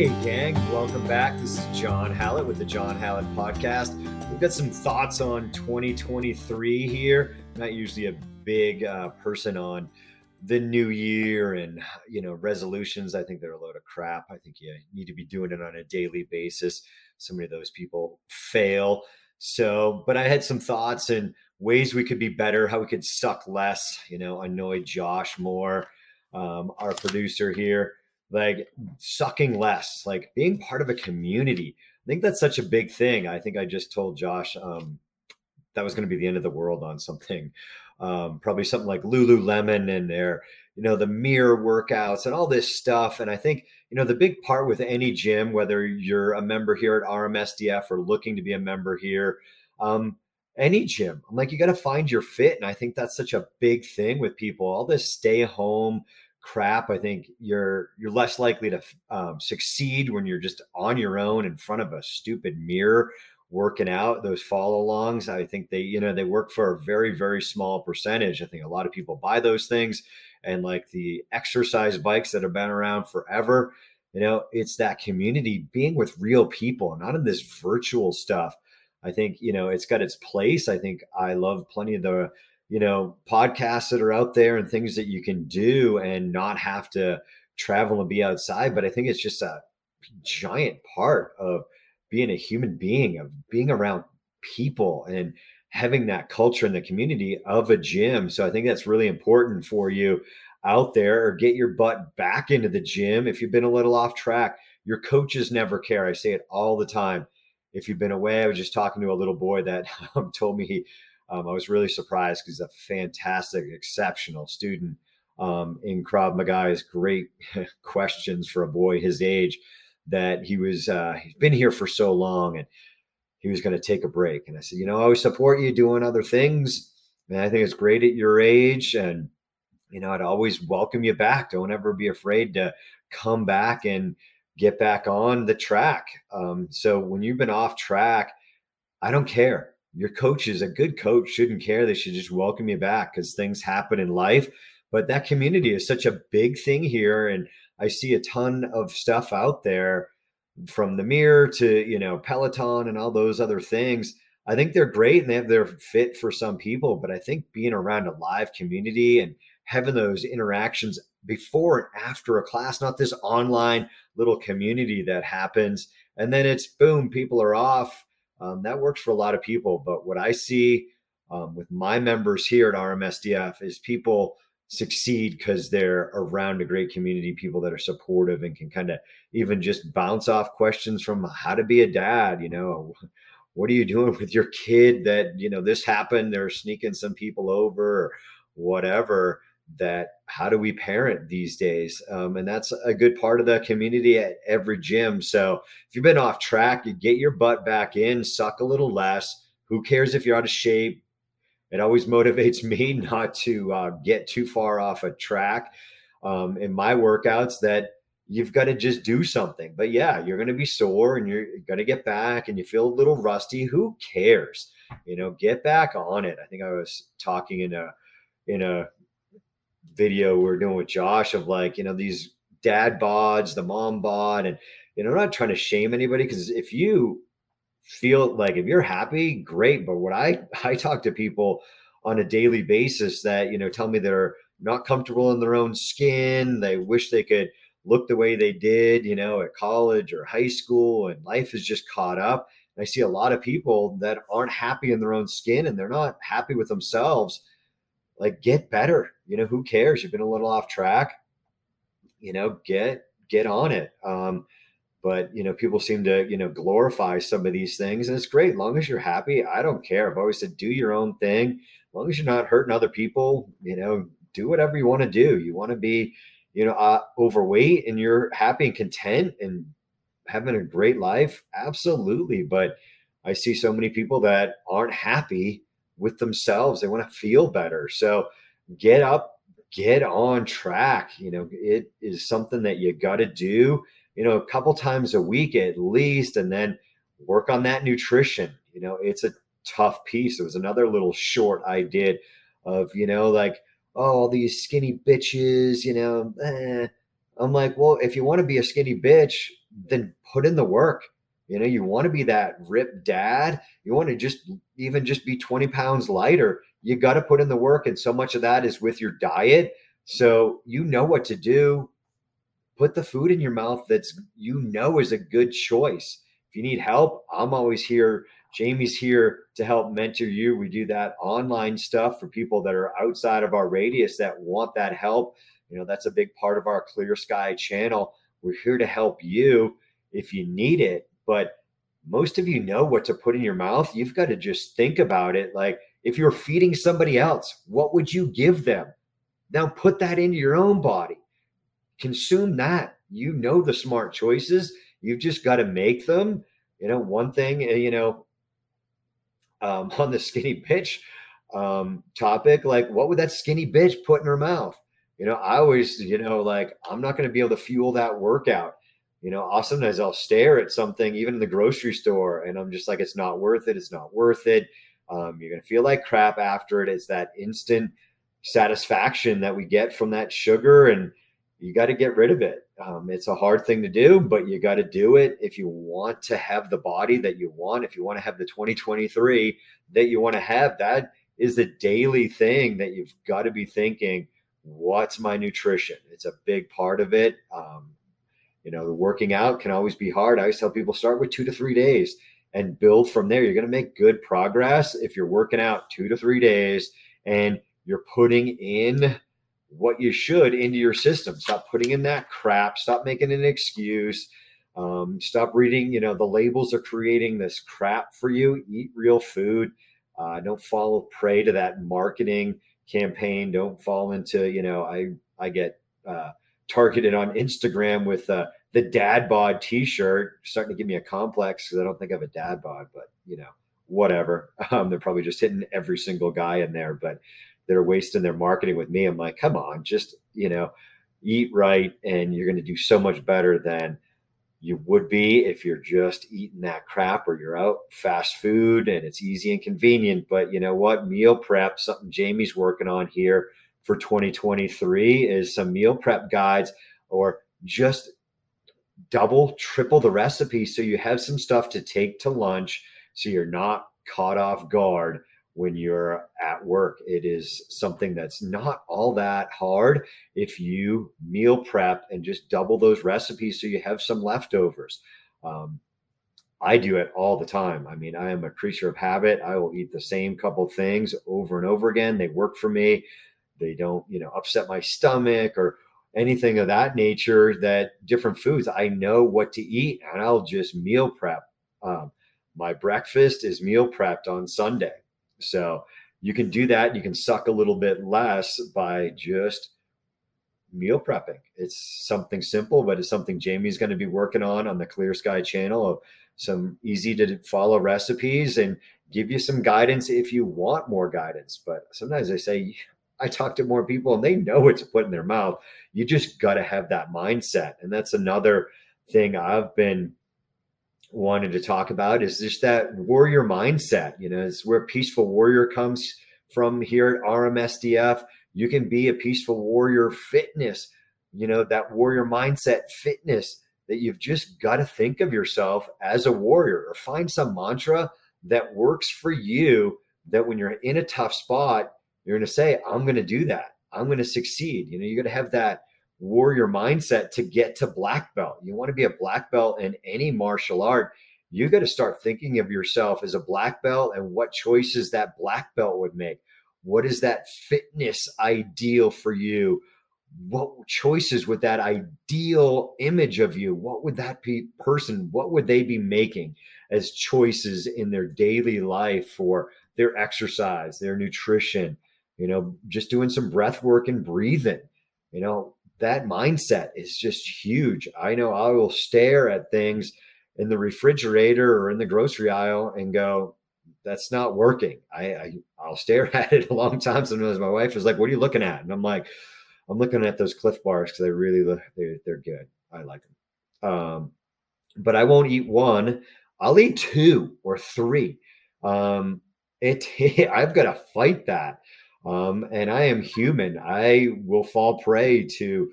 Hey, gang, welcome back. This is John Hallett with the John Hallett Podcast. We've got some thoughts on 2023 here. I'm not usually a big uh, person on the new year and you know resolutions i think they're a load of crap i think you need to be doing it on a daily basis so many of those people fail so but i had some thoughts and ways we could be better how we could suck less you know annoy josh more um, our producer here like sucking less like being part of a community i think that's such a big thing i think i just told josh um, that was going to be the end of the world on something um, probably something like Lululemon and their, you know, the mirror workouts and all this stuff. And I think, you know, the big part with any gym, whether you're a member here at RMSDF or looking to be a member here, um, any gym, I'm like, you got to find your fit. And I think that's such a big thing with people. All this stay home crap. I think you're you're less likely to um, succeed when you're just on your own in front of a stupid mirror working out those follow alongs i think they you know they work for a very very small percentage. I think a lot of people buy those things and like the exercise bikes that have been around forever you know it's that community being with real people not in this virtual stuff. I think you know it's got its place. I think i love plenty of the you know podcasts that are out there and things that you can do and not have to travel and be outside but i think it's just a giant part of being a human being, of being around people and having that culture in the community of a gym. So I think that's really important for you out there or get your butt back into the gym if you've been a little off track. Your coaches never care. I say it all the time. If you've been away, I was just talking to a little boy that um, told me he, um, I was really surprised because he's a fantastic, exceptional student um, in Krav Maga. Has great questions for a boy his age that he was uh, he's been here for so long and he was going to take a break. And I said, you know, I always support you doing other things. And I think it's great at your age. And, you know, I'd always welcome you back. Don't ever be afraid to come back and get back on the track. Um, so when you've been off track, I don't care. Your coach is a good coach, shouldn't care. They should just welcome you back because things happen in life. But that community is such a big thing here. And I see a ton of stuff out there from the mirror to, you know, Peloton and all those other things. I think they're great and they have their fit for some people, but I think being around a live community and having those interactions before and after a class, not this online little community that happens. And then it's boom, people are off. Um, that works for a lot of people. But what I see um, with my members here at RMSDF is people succeed because they're around a great community, people that are supportive and can kind of even just bounce off questions from how to be a dad, you know, what are you doing with your kid that, you know, this happened, they're sneaking some people over or whatever that how do we parent these days um, and that's a good part of the community at every gym so if you've been off track you get your butt back in suck a little less who cares if you're out of shape it always motivates me not to uh, get too far off a track um, in my workouts that you've got to just do something. But yeah, you're going to be sore and you're going to get back and you feel a little rusty. Who cares? You know, get back on it. I think I was talking in a in a video we are doing with Josh of like, you know, these dad bods, the mom bod, and you know, I'm not trying to shame anybody because if you feel like if you're happy, great. But what I I talk to people on a daily basis that you know tell me they're not comfortable in their own skin. They wish they could look the way they did, you know, at college or high school, and life is just caught up. And I see a lot of people that aren't happy in their own skin and they're not happy with themselves. Like, get better. You know, who cares? You've been a little off track. You know, get get on it. Um, but you know people seem to you know glorify some of these things and it's great. As long as you're happy i don't care. I've always said do your own thing. As long as you're not hurting other people you know do whatever you want to do. You want to be you know uh, overweight and you're happy and content and having a great life absolutely. But i see so many people that aren't happy with themselves. They want to feel better. So get up get on track you know it is something that you got to do you know, a couple times a week at least, and then work on that nutrition. You know, it's a tough piece. It was another little short I did of, you know, like, oh, all these skinny bitches, you know, eh, I'm like, well, if you want to be a skinny bitch, then put in the work. You know, you want to be that ripped dad. You want to just even just be 20 pounds lighter. You got to put in the work. And so much of that is with your diet. So you know what to do. Put the food in your mouth that's you know is a good choice. If you need help, I'm always here. Jamie's here to help mentor you. We do that online stuff for people that are outside of our radius that want that help. You know, that's a big part of our Clear Sky channel. We're here to help you if you need it but most of you know what to put in your mouth. You've got to just think about it. Like if you're feeding somebody else, what would you give them? Now put that into your own body. Consume that. You know the smart choices. You've just got to make them. You know, one thing, eh, you know, um, on the skinny bitch um, topic, like what would that skinny bitch put in her mouth? You know, I always, you know, like I'm not going to be able to fuel that workout you know, sometimes I'll stare at something even in the grocery store and I'm just like, it's not worth it. It's not worth it. Um, you're going to feel like crap after it. It's that instant satisfaction that we get from that sugar and you got to get rid of it. Um, it's a hard thing to do, but you got to do it if you want to have the body that you want. If you want to have the 2023 that you want to have, that is a daily thing that you've got to be thinking. What's my nutrition? It's a big part of it. Um, you know, the working out can always be hard. I always tell people start with two to three days and build from there. You're going to make good progress if you're working out two to three days and you're putting in what you should into your system. Stop putting in that crap. Stop making an excuse. Um, stop reading. You know, the labels are creating this crap for you. Eat real food. Uh, don't fall prey to that marketing campaign. Don't fall into. You know, I I get. Uh, targeted on Instagram with uh, the dad bod T-shirt, starting to give me a complex because I don't think I have a dad bod, but you know, whatever. Um, they're probably just hitting every single guy in there, but they're wasting their marketing with me. I'm like, come on, just you know, eat right, and you're going to do so much better than you would be if you're just eating that crap or you're out fast food and it's easy and convenient. But you know what? Meal prep, something Jamie's working on here for 2023 is some meal prep guides or just double, triple the recipe so you have some stuff to take to lunch so you're not caught off guard when you're at work. It is something that's not all that hard if you meal prep and just double those recipes so you have some leftovers. Um, I do it all the time. I mean, I am a creature of habit. I will eat the same couple things over and over again. They work for me they don't you know upset my stomach or anything of that nature that different foods i know what to eat and i'll just meal prep. Um, my breakfast is meal prepped on sunday. So you can do that. You can suck a little bit less by just meal prepping. It's something simple but it's something jamie's going to be working on on the clear sky channel of some easy to follow recipes and give you some guidance if you want more guidance. But sometimes i say I talk to more people and they know what to put in their mouth. You just got to have that mindset. And that's another thing I've been wanting to talk about is just that warrior mindset. You know, it's where peaceful warrior comes from here at RMSDF. You can be a peaceful warrior fitness, you know, that warrior mindset fitness that you've just got to think of yourself as a warrior or find some mantra that works for you that when you're in a tough spot, you're going to say, I'm going to do that. I'm going to succeed. You know, you're going to have that warrior mindset to get to black belt. You want to be a black belt in any martial art. You got to start thinking of yourself as a black belt and what choices that black belt would make. What is that fitness ideal for you? What choices would that ideal image of you? What would that be person? What would they be making as choices in their daily life for their exercise, their nutrition, you know, just doing some breath work and breathing, you know, that mindset is just huge. I know I will stare at things in the refrigerator or in the grocery aisle and go, that's not working. I, I will stare at it a long time. Sometimes my wife is like, "What are you looking at?" And I'm like, "I'm looking at those Clif Bars because they really look they're, they're good. I like them." Um, but I won't eat one. I'll eat two or three. Um, it I've got to fight that. Um, and I am human. I will fall prey to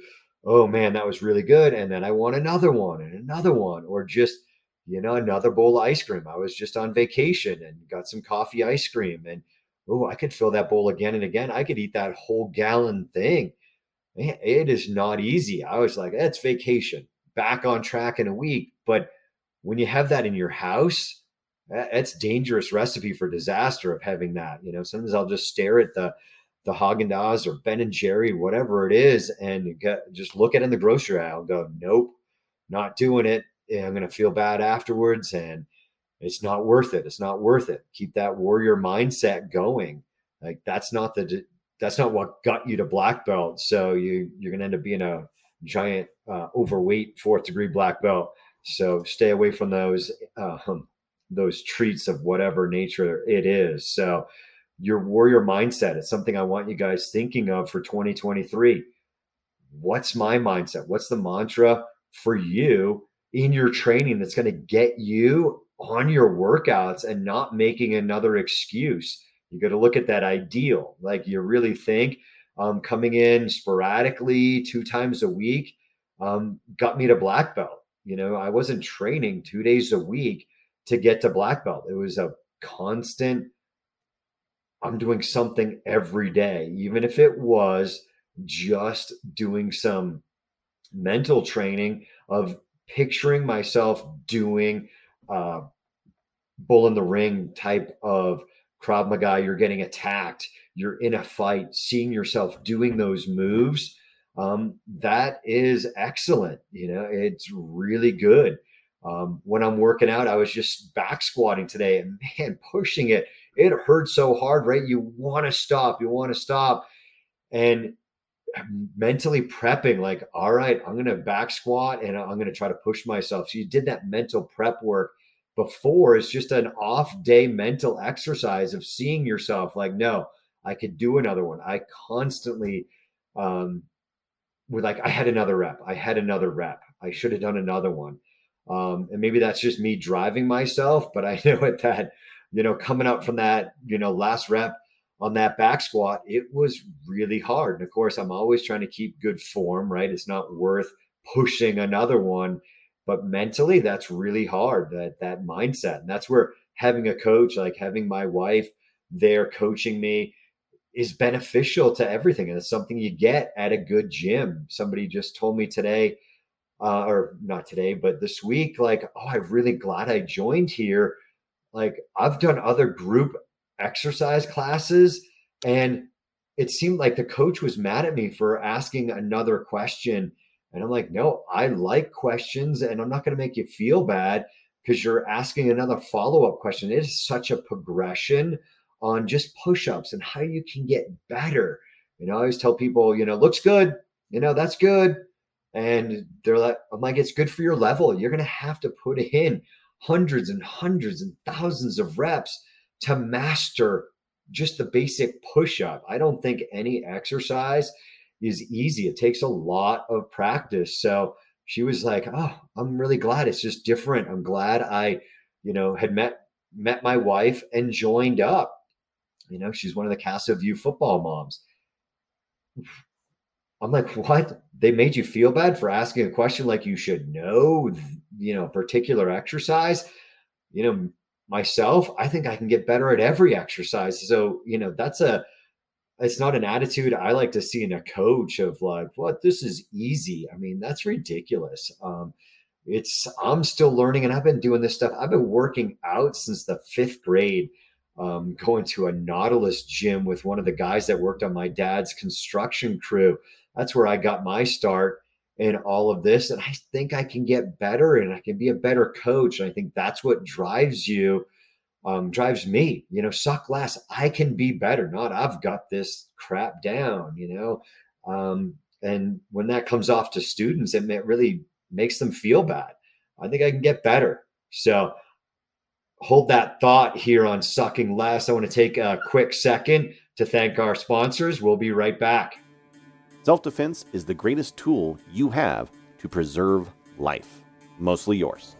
oh man, that was really good. And then I want another one and another one, or just, you know, another bowl of ice cream. I was just on vacation and got some coffee ice cream. And oh, I could fill that bowl again and again. I could eat that whole gallon thing. Man, it is not easy. I was like, it's vacation, back on track in a week. But when you have that in your house, that's dangerous recipe for disaster of having that. You know, sometimes I'll just stare at the the Haagen Dazs or Ben and Jerry, whatever it is, and get, just look at it in the grocery aisle go, nope, not doing it. I'm going to feel bad afterwards, and it's not worth it. It's not worth it. Keep that warrior mindset going. Like that's not the that's not what got you to black belt. So you you're going to end up being a giant uh, overweight fourth degree black belt. So stay away from those uh, those treats of whatever nature it is. So your warrior mindset is something I want you guys thinking of for 2023. What's my mindset? What's the mantra for you in your training that's going to get you on your workouts and not making another excuse? You got to look at that ideal. Like you really think um, coming in sporadically two times a week um, got me to black belt. You know, I wasn't training two days a week to get to black belt. It was a constant I'm doing something every day, even if it was just doing some mental training of picturing myself doing uh, bull in the ring type of Krav Maga. You're getting attacked, you're in a fight, seeing yourself doing those moves. Um, that is excellent. You know, it's really good. Um, when I'm working out, I was just back squatting today and man, pushing it it hurts so hard, right? You want to stop, you want to stop. And mentally prepping, like, all right, I'm going to back squat and I'm going to try to push myself. So you did that mental prep work before. It's just an off day mental exercise of seeing yourself like, no, I could do another one. I constantly, um, with like, I had another rep, I had another rep, I should have done another one. Um, and maybe that's just me driving myself, but I know at that you know, coming up from that, you know, last rep on that back squat, it was really hard. And of course, I'm always trying to keep good form, right? It's not worth pushing another one, but mentally that's really hard, that that mindset. And that's where having a coach, like having my wife there coaching me is beneficial to everything. And it's something you get at a good gym. Somebody just told me today, uh, or not today, but this week, like, oh, I'm really glad I joined here like I've done other group exercise classes and it seemed like the coach was mad at me for asking another question. And I'm like, no, I like questions and I'm not going to make you feel bad because you're asking another follow up question. It is such a progression on just push ups and how you can get better. You know, I always tell people, you know, looks good, you know, that's good. And they're like, I'm like, it's good for your level. You're going to have to put in hundreds and hundreds and thousands of reps to master just the basic push up. I don't think any exercise is easy. It takes a lot of practice. So she was like, "Oh, I'm really glad it's just different. I'm glad I, you know, had met met my wife and joined up. You know, she's one of the Castle View football moms. I'm like, what? They made you feel bad for asking a question like you should know, you know, particular exercise. You know, myself, I think I can get better at every exercise. So, you know, that's a, it's not an attitude I like to see in a coach of like, what, this is easy. I mean, that's ridiculous. Um, it's, I'm still learning and I've been doing this stuff. I've been working out since the fifth grade um, going to a Nautilus gym with one of the guys that worked on my dad's construction crew. That's where I got my start in all of this. And I think I can get better and I can be a better coach. And I think that's what drives you, um, drives me, you know, suck less. I can be better, not I've got this crap down, you know. Um, and when that comes off to students, it really makes them feel bad. I think I can get better. So, hold that thought here on sucking less. I want to take a quick second to thank our sponsors. We'll be right back. Self defense is the greatest tool you have to preserve life, mostly yours.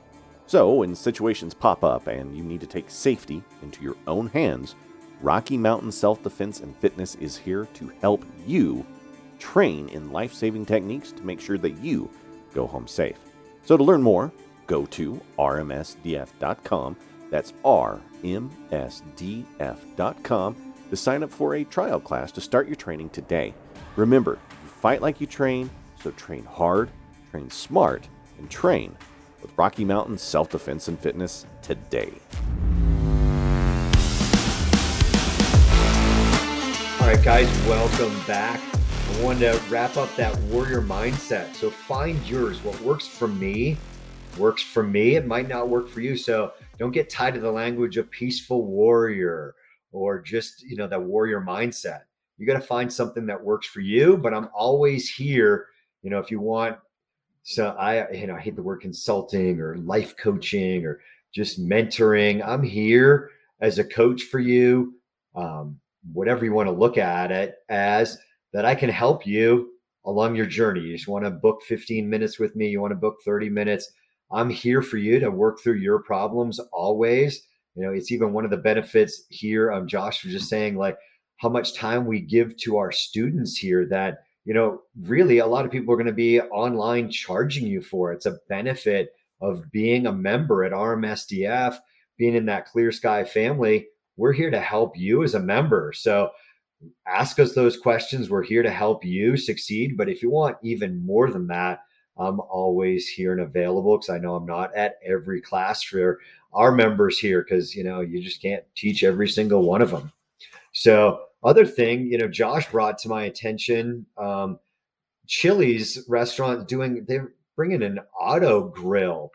So, when situations pop up and you need to take safety into your own hands, Rocky Mountain Self Defense and Fitness is here to help you train in life saving techniques to make sure that you go home safe. So, to learn more, go to rmsdf.com. That's rmsdf.com to sign up for a trial class to start your training today. Remember, fight like you train, so train hard, train smart, and train with Rocky Mountain Self Defense and Fitness today. All right, guys, welcome back. I wanted to wrap up that warrior mindset. So find yours. What works for me works for me. It might not work for you. So don't get tied to the language of peaceful warrior or just, you know, that warrior mindset. You got to find something that works for you. But I'm always here, you know, if you want. So I, you know, I hate the word consulting or life coaching or just mentoring. I'm here as a coach for you. Um, whatever you want to look at it as that I can help you along your journey. You just want to book 15 minutes with me, you want to book 30 minutes. I'm here for you to work through your problems always. You know, it's even one of the benefits here. Um, Josh was just saying, like, how much time we give to our students here that, you know, really a lot of people are going to be online charging you for. It's a benefit of being a member at RMSDF, being in that clear sky family we're here to help you as a member. So ask us those questions. We're here to help you succeed. But if you want even more than that, I'm always here and available because I know I'm not at every class for our members here because you know you just can't teach every single one of them. So other thing, you know, Josh brought to my attention um, Chili's restaurant doing they're bringing an auto grill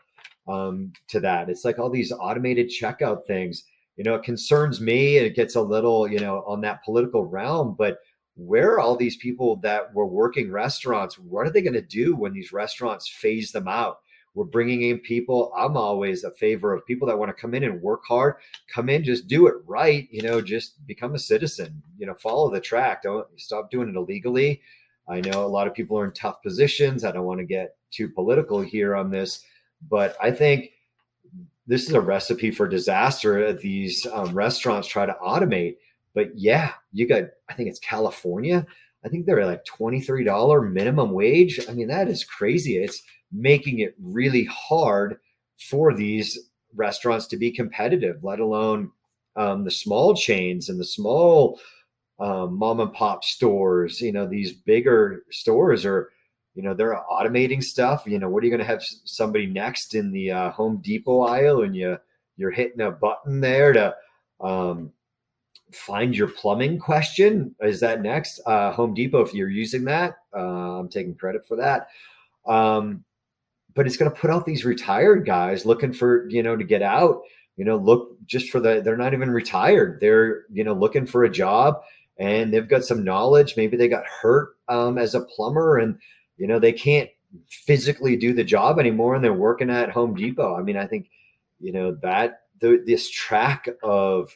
um, to that. It's like all these automated checkout things you know, it concerns me. It gets a little, you know, on that political realm, but where are all these people that were working restaurants? What are they going to do when these restaurants phase them out? We're bringing in people. I'm always a favor of people that want to come in and work hard. Come in, just do it right. You know, just become a citizen. You know, follow the track. Don't stop doing it illegally. I know a lot of people are in tough positions. I don't want to get too political here on this, but I think this is a recipe for disaster. These um, restaurants try to automate, but yeah, you got. I think it's California. I think they're like twenty three dollar minimum wage. I mean, that is crazy. It's making it really hard for these restaurants to be competitive, let alone um, the small chains and the small um, mom and pop stores. You know, these bigger stores are you know they're automating stuff. You know what are you going to have somebody next in the uh, home depot aisle and you you're hitting a button there to um, find your plumbing question? Is that next? Uh, home depot if you're using that uh, i'm taking credit for that. Um, but it's going to put out these retired guys looking for you know to get out you know look just for the they're not even retired they're you know looking for a job and they've got some knowledge maybe they got hurt um, as a plumber and you know, they can't physically do the job anymore and they're working at Home Depot. I mean, I think, you know, that the, this track of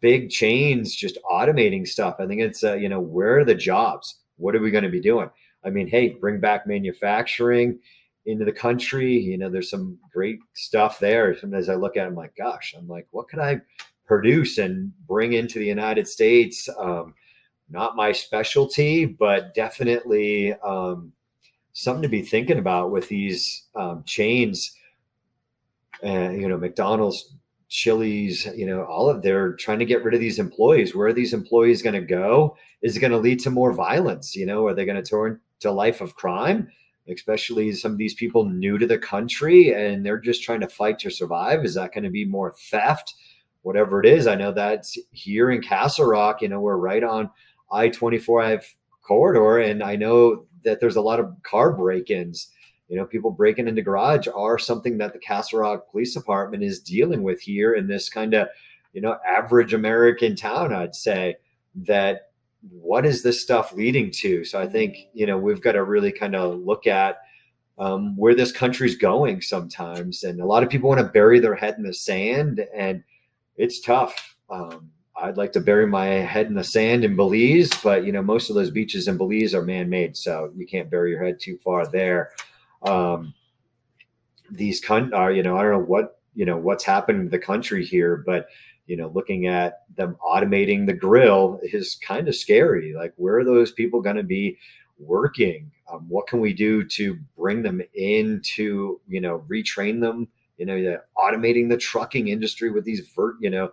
big chains just automating stuff. I think it's, uh, you know, where are the jobs? What are we going to be doing? I mean, hey, bring back manufacturing into the country. You know, there's some great stuff there. Sometimes I look at it, I'm like, gosh, I'm like, what could I produce and bring into the United States? Um, not my specialty, but definitely um, something to be thinking about with these um, chains. Uh, you know, McDonald's, Chili's, you know, all of they're trying to get rid of these employees. Where are these employees going to go? Is it going to lead to more violence? You know, are they going to turn to life of crime? Especially some of these people new to the country and they're just trying to fight to survive. Is that going to be more theft? Whatever it is, I know that's here in Castle Rock. You know, we're right on I 24 I corridor, and I know that there's a lot of car break ins. You know, people breaking into garage are something that the Castle Rock Police Department is dealing with here in this kind of, you know, average American town, I'd say. That what is this stuff leading to? So I think, you know, we've got to really kind of look at um, where this country's going sometimes. And a lot of people want to bury their head in the sand, and it's tough. Um, I'd like to bury my head in the sand in Belize, but you know most of those beaches in Belize are man-made, so you can't bury your head too far there. Um, these con are you know I don't know what you know what's happened to the country here, but you know, looking at them automating the grill is kind of scary. Like, where are those people going to be working? Um, what can we do to bring them in to, you know, retrain them? You know, automating the trucking industry with these, vert, you know,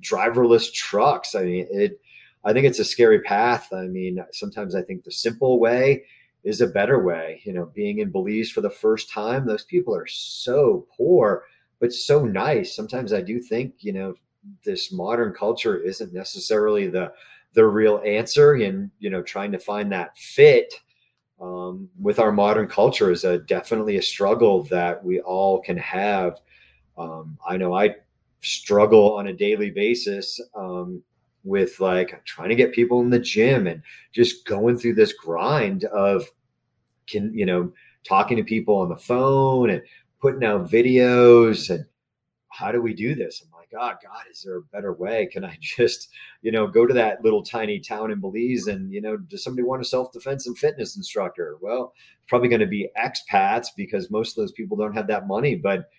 driverless trucks. I mean, it. I think it's a scary path. I mean, sometimes I think the simple way is a better way. You know, being in Belize for the first time, those people are so poor, but so nice. Sometimes I do think, you know, this modern culture isn't necessarily the the real answer and you know trying to find that fit um, with our modern culture is a definitely a struggle that we all can have. Um, i know i struggle on a daily basis um, with like trying to get people in the gym and just going through this grind of can you know talking to people on the phone and putting out videos and how do we do this God, God, is there a better way? Can I just, you know, go to that little tiny town in Belize and, you know, does somebody want a self defense and fitness instructor? Well, probably going to be expats because most of those people don't have that money. But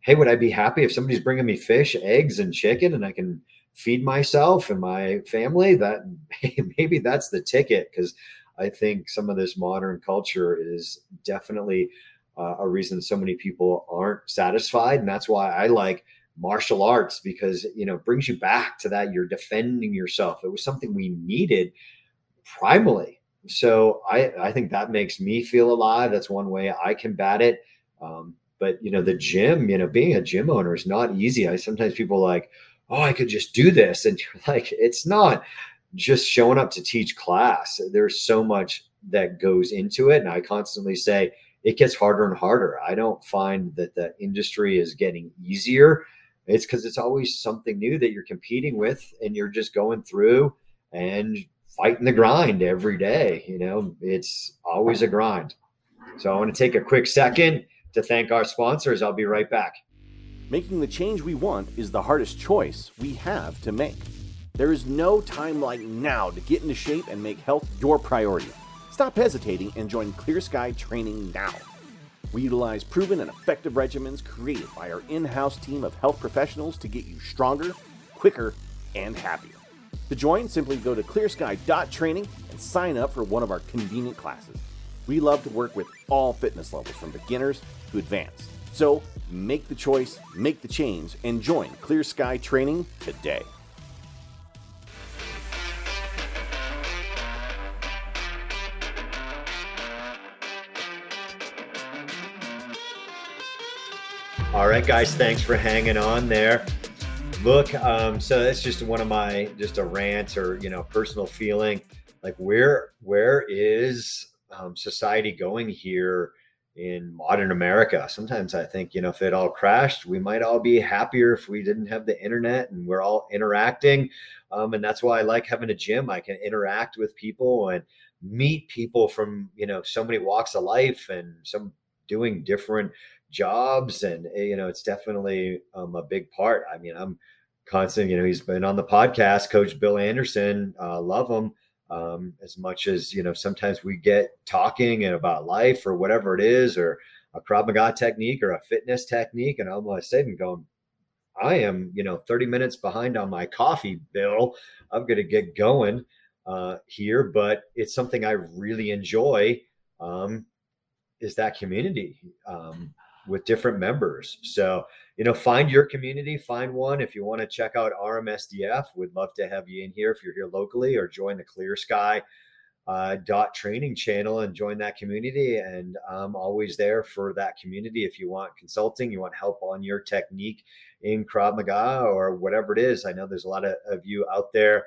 hey, would I be happy if somebody's bringing me fish, eggs, and chicken and I can feed myself and my family? That maybe that's the ticket because I think some of this modern culture is definitely uh, a reason so many people aren't satisfied. And that's why I like martial arts because you know brings you back to that you're defending yourself. It was something we needed primally. So i i think that makes me feel alive. That's one way i combat it. Um, but you know the gym you know being a gym owner is not easy. I sometimes people like oh i could just do this. And you're like it's not just showing up to teach class. There's so much that goes into it. And i constantly say it gets harder and harder. I don't find that the industry is getting easier it's because it's always something new that you're competing with and you're just going through and fighting the grind every day. You know, it's always a grind. So I want to take a quick second to thank our sponsors. I'll be right back. Making the change we want is the hardest choice we have to make. There is no time like now to get into shape and make health your priority. Stop hesitating and join Clear Sky Training now. We utilize proven and effective regimens created by our in house team of health professionals to get you stronger, quicker, and happier. To join, simply go to clearsky.training and sign up for one of our convenient classes. We love to work with all fitness levels from beginners to advanced. So make the choice, make the change, and join Clear Sky Training today. All right, guys, thanks for hanging on there. Look, um, so that's just one of my just a rant or you know personal feeling. Like where where is um, society going here in modern America? Sometimes I think you know if it all crashed, we might all be happier if we didn't have the internet and we're all interacting. Um, and that's why I like having a gym. I can interact with people and meet people from you know so many walks of life and some doing different jobs and eh, you know it's definitely um, a big part. I mean i'm constant you know he's been on the podcast coach bill anderson uh, love him um, as much as you know sometimes we get talking and about life or whatever it is or a Krav Maga technique or a fitness technique and i'm like sitting going i am you know 30 minutes behind on my coffee bill. I'm going to get going uh, here. But it's something i really enjoy um, is that community um, with different members. So, you know, find your community, find one. If you want to check out RMSDF, we'd love to have you in here if you're here locally or join the Clear Sky uh, dot training channel and join that community. And I'm always there for that community. If you want consulting, you want help on your technique in Krav Maga or whatever it is. I know there's a lot of, of you out there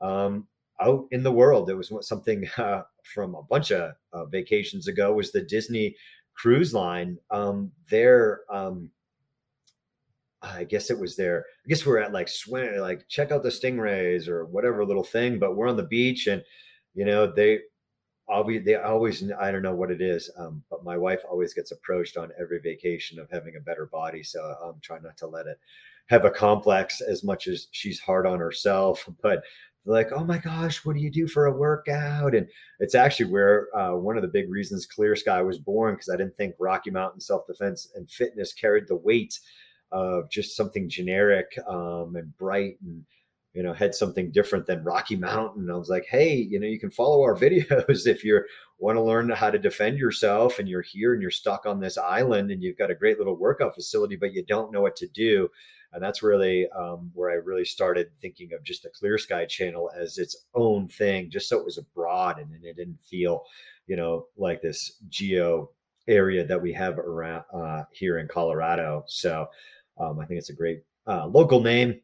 um, out in the world. There was something uh, from a bunch of uh, vacations ago was the Disney cruise line, um, their um, I guess it was there. I guess we're at like swim, like check out the stingrays or whatever little thing. But we're on the beach, and you know they always they always I don't know what it is, um, but my wife always gets approached on every vacation of having a better body. So I'm trying not to let it have a complex as much as she's hard on herself. But like, oh my gosh, what do you do for a workout? And it's actually where uh, one of the big reasons Clear Sky was born because I didn't think Rocky Mountain self defense and fitness carried the weight of just something generic um, and bright and you know had something different than rocky mountain i was like hey you know you can follow our videos if you want to learn how to defend yourself and you're here and you're stuck on this island and you've got a great little workout facility but you don't know what to do and that's really um, where i really started thinking of just the clear sky channel as its own thing just so it was broad and, and it didn't feel you know like this geo area that we have around uh, here in colorado. So um, i think it's a great uh, local name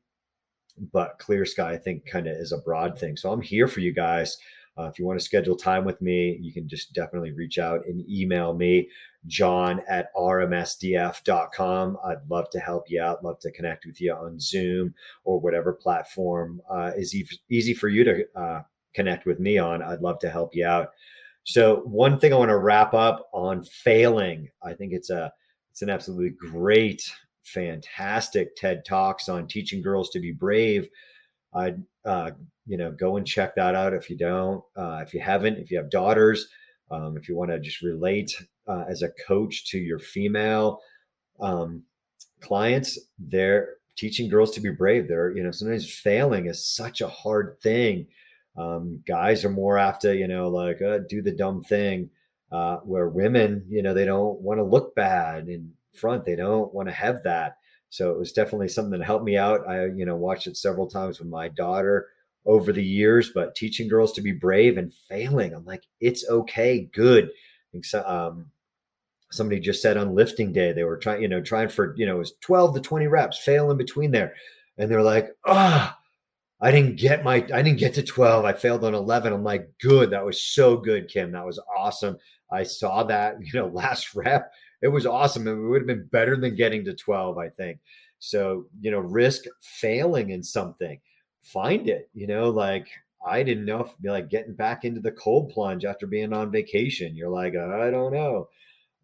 but clear sky i think kind of is a broad thing. So i'm here for you guys. Uh, if you want to schedule time with me you can just definitely reach out and email me john at rmsdf.com i'd love to help you out love to connect with you on zoom or whatever platform uh, is e- easy for you to uh, connect with me on i'd love to help you out so one thing i want to wrap up on failing i think it's a it's an absolutely great fantastic TED Talks on teaching girls to be brave. I'd, uh, you know, go and check that out if you don't. Uh, if you haven't, if you have daughters, um, if you want to just relate uh, as a coach to your female um, clients, they're teaching girls to be brave. They're, you know, sometimes failing is such a hard thing. Um, guys are more after, you know, like uh, do the dumb thing. Uh, where women, you know, they don't want to look bad in front. They don't want to have that. So it was definitely something that helped me out. I, you know, watched it several times with my daughter over the years, but teaching girls to be brave and failing. I'm like, it's okay, good. So, um, somebody just said on lifting day, they were trying, you know, trying for, you know, it was 12 to 20 reps, fail in between there. And they're like, ah, oh, I didn't get my, I didn't get to 12. I failed on 11. I'm like, good. That was so good, Kim. That was awesome. I saw that, you know, last rep it was awesome. It would have been better than getting to 12, I think. So, you know, risk failing in something, find it, you know, like I didn't know if be like getting back into the cold plunge after being on vacation. You're like, I don't know.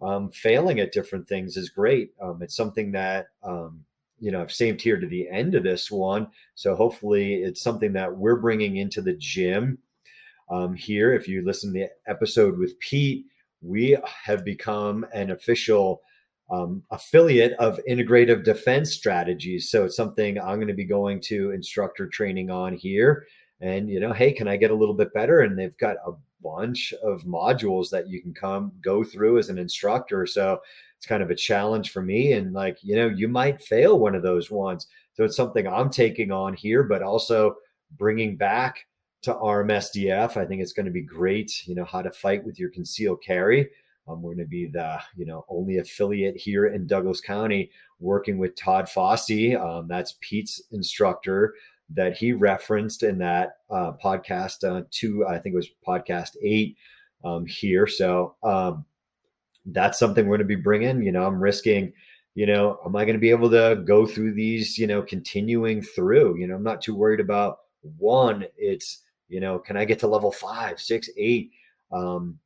Um, failing at different things is great. Um, it's something that, um, you know, I've saved here to the end of this one. So hopefully it's something that we're bringing into the gym um, here. If you listen to the episode with Pete, we have become an official um, affiliate of integrative defense strategies. So it's something I'm going to be going to instructor training on here. And, you know, hey, can I get a little bit better? And they've got a bunch of modules that you can come go through as an instructor. So it's kind of a challenge for me. And, like, you know, you might fail one of those ones. So it's something I'm taking on here, but also bringing back to RMSDF. I think it's going to be great. You know how to fight with your concealed carry. Um, we're going to be the you know only affiliate here in Douglas County working with Todd Fossey. Um, that's Pete's instructor that he referenced in that uh, podcast uh, two. I think it was podcast eight um, here. So um, that's something we're going to be bringing. You know, I'm risking. You know, am I going to be able to go through these? You know, continuing through. You know, I'm not too worried about one. It's you know, can I get to level five, six, eight? Um,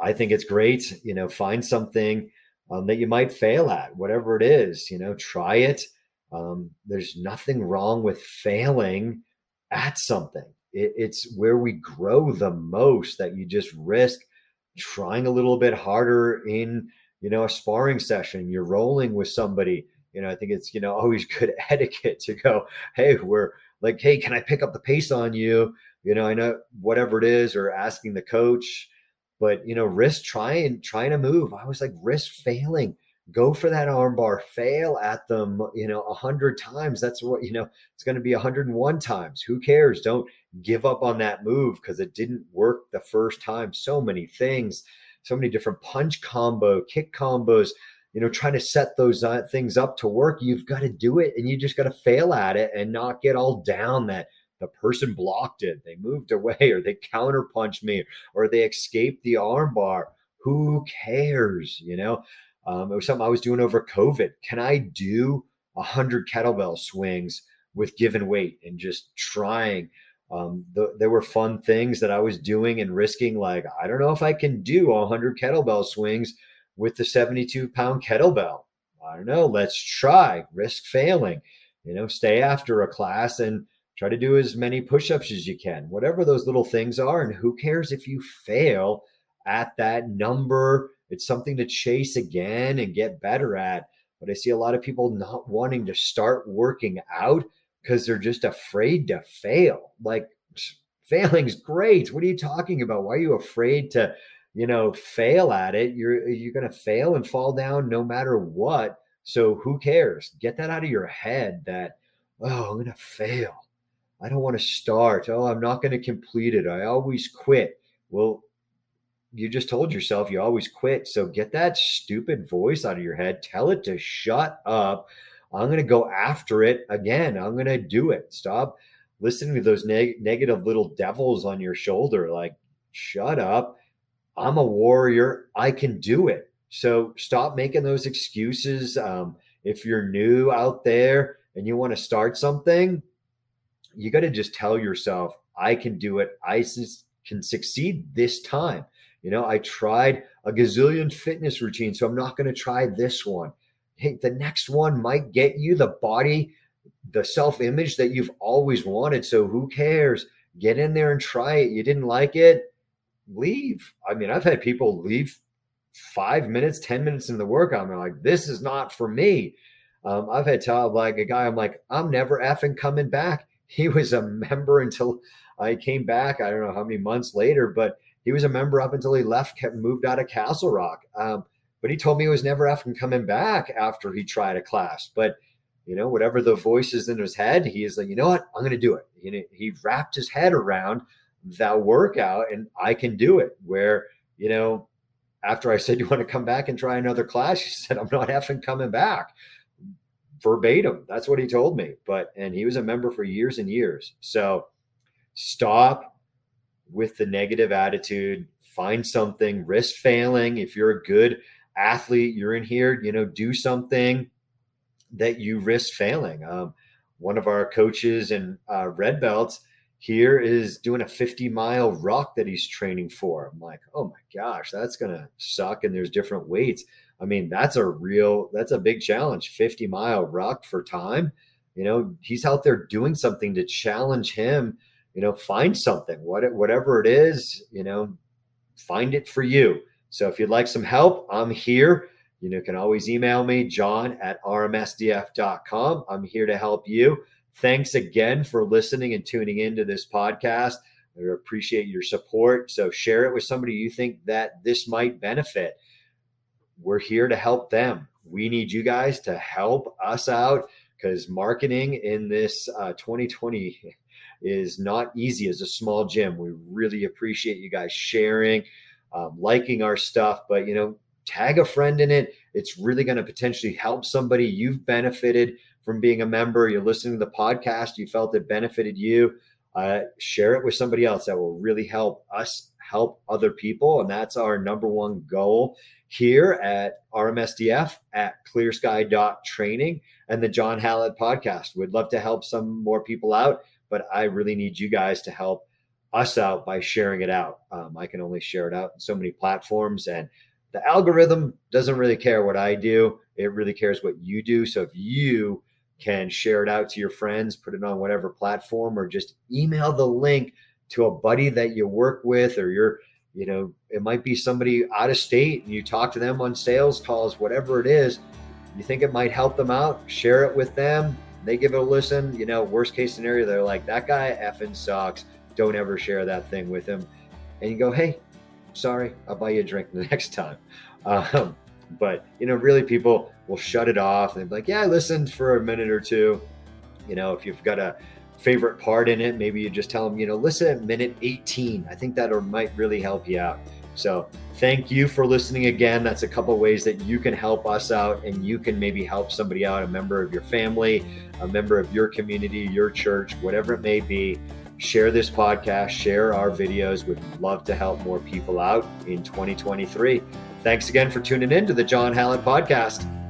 I think it's great. You know, find something um, that you might fail at, whatever it is. You know, try it. Um, there's nothing wrong with failing at something. It, it's where we grow the most. That you just risk trying a little bit harder in you know a sparring session. You're rolling with somebody. You know, I think it's you know always good etiquette to go, hey, we're like, hey, can I pick up the pace on you? you know, I know whatever it is, or asking the coach, but you know, risk trying trying to move. I was like, risk failing. Go for that armbar, fail at them, you know, a hundred times. That's what you know, it's going to be 101 times. Who cares? Don't give up on that move because it didn't work the first time. So many things, so many different punch combo, kick combos you know, trying to set those uh, things up to work, you've got to do it and you just got to fail at it and not get all down that the person blocked it, they moved away, or they counterpunched me, or they escaped the armbar. Who cares? You know, um, it was something I was doing over COVID. Can I do a hundred kettlebell swings with given weight and just trying? Um, the, there were fun things that I was doing and risking. Like I don't know if I can do a hundred kettlebell swings with the 72 pound kettlebell. I don't know. Let's try. Risk failing. You know, stay after a class and try to do as many push-ups as you can whatever those little things are and who cares if you fail at that number it's something to chase again and get better at but I see a lot of people not wanting to start working out because they're just afraid to fail. Like failing's great. What are you talking about? Why are you afraid to, you know, fail at it? You're you're going to fail and fall down no matter what. So who cares? Get that out of your head that oh, I'm going to fail. I don't want to start. Oh, I'm not going to complete it. I always quit. Well, you just told yourself you always quit. So get that stupid voice out of your head. Tell it to shut up. I'm going to go after it again. I'm going to do it. Stop listening to those neg- negative little devils on your shoulder. Like, shut up. I'm a warrior. I can do it. So stop making those excuses. Um, if you're new out there and you want to start something, you got to just tell yourself, I can do it. I can succeed this time. You know, I tried a gazillion fitness routines, so I'm not going to try this one. Hey, the next one might get you the body, the self image that you've always wanted. So who cares? Get in there and try it. You didn't like it, leave. I mean, I've had people leave five minutes, 10 minutes in the workout. I'm like, this is not for me. Um, I've had tell like a guy, I'm like, I'm never effing coming back. He was a member until I came back. I don't know how many months later, but he was a member up until he left, kept moved out of Castle Rock. Um, but he told me he was never effing coming back after he tried a class. But you know, whatever the voices in his head, he is like, you know what, I'm going to do it. You know, he wrapped his head around that workout, and I can do it. Where you know, after I said, you want to come back and try another class, he said, I'm not effing coming back. Verbatim, that's what he told me. But and he was a member for years and years. So stop with the negative attitude, find something, risk failing. If you're a good athlete, you're in here, you know, do something that you risk failing. Um, one of our coaches in uh, red belts here is doing a 50 mile ruck that he's training for. I'm like, oh my gosh, that's gonna suck. And there's different weights. I mean, that's a real, that's a big challenge. 50 mile ruck for time. You know, he's out there doing something to challenge him you know, find something, what, whatever it is, you know, find it for you. So if you'd like some help, I'm here. You know, can always email me, john at rmsdf.com. I'm here to help you. Thanks again for listening and tuning into this podcast. I appreciate your support. So share it with somebody you think that this might benefit. We're here to help them. We need you guys to help us out because marketing in this uh, 2020 is not easy as a small gym. We really appreciate you guys sharing, um, liking our stuff, but you know, tag a friend in it. It's really going to potentially help somebody. You've benefited from being a member. You're listening to the podcast. You felt it benefited you. Uh, share it with somebody else that will really help us help other people. And that's our number one goal here at RMSDF at clearsky.training and the John Hallett podcast. We'd love to help some more people out but I really need you guys to help us out by sharing it out. Um, I can only share it out in so many platforms, and the algorithm doesn't really care what I do. It really cares what you do. So if you can share it out to your friends, put it on whatever platform, or just email the link to a buddy that you work with, or you're, you know, it might be somebody out of state and you talk to them on sales calls, whatever it is, you think it might help them out, share it with them they give it a listen. You know, worst case scenario, they're like, that guy effing sucks. Don't ever share that thing with him. And you go, hey, sorry, I'll buy you a drink the next time. Um, but, you know, really people will shut it off and be like, yeah, I listened for a minute or two. You know, if you've got a favorite part in it, maybe you just tell them, you know, listen at minute 18. I think that might really help you out. So thank you for listening again. That's a couple ways that you can help us out and you can maybe help somebody out, a member of your family, a member of your community, your church, whatever it may be. Share this podcast, share our videos. We'd love to help more people out in 2023. Thanks again for tuning in to the John Hallett podcast.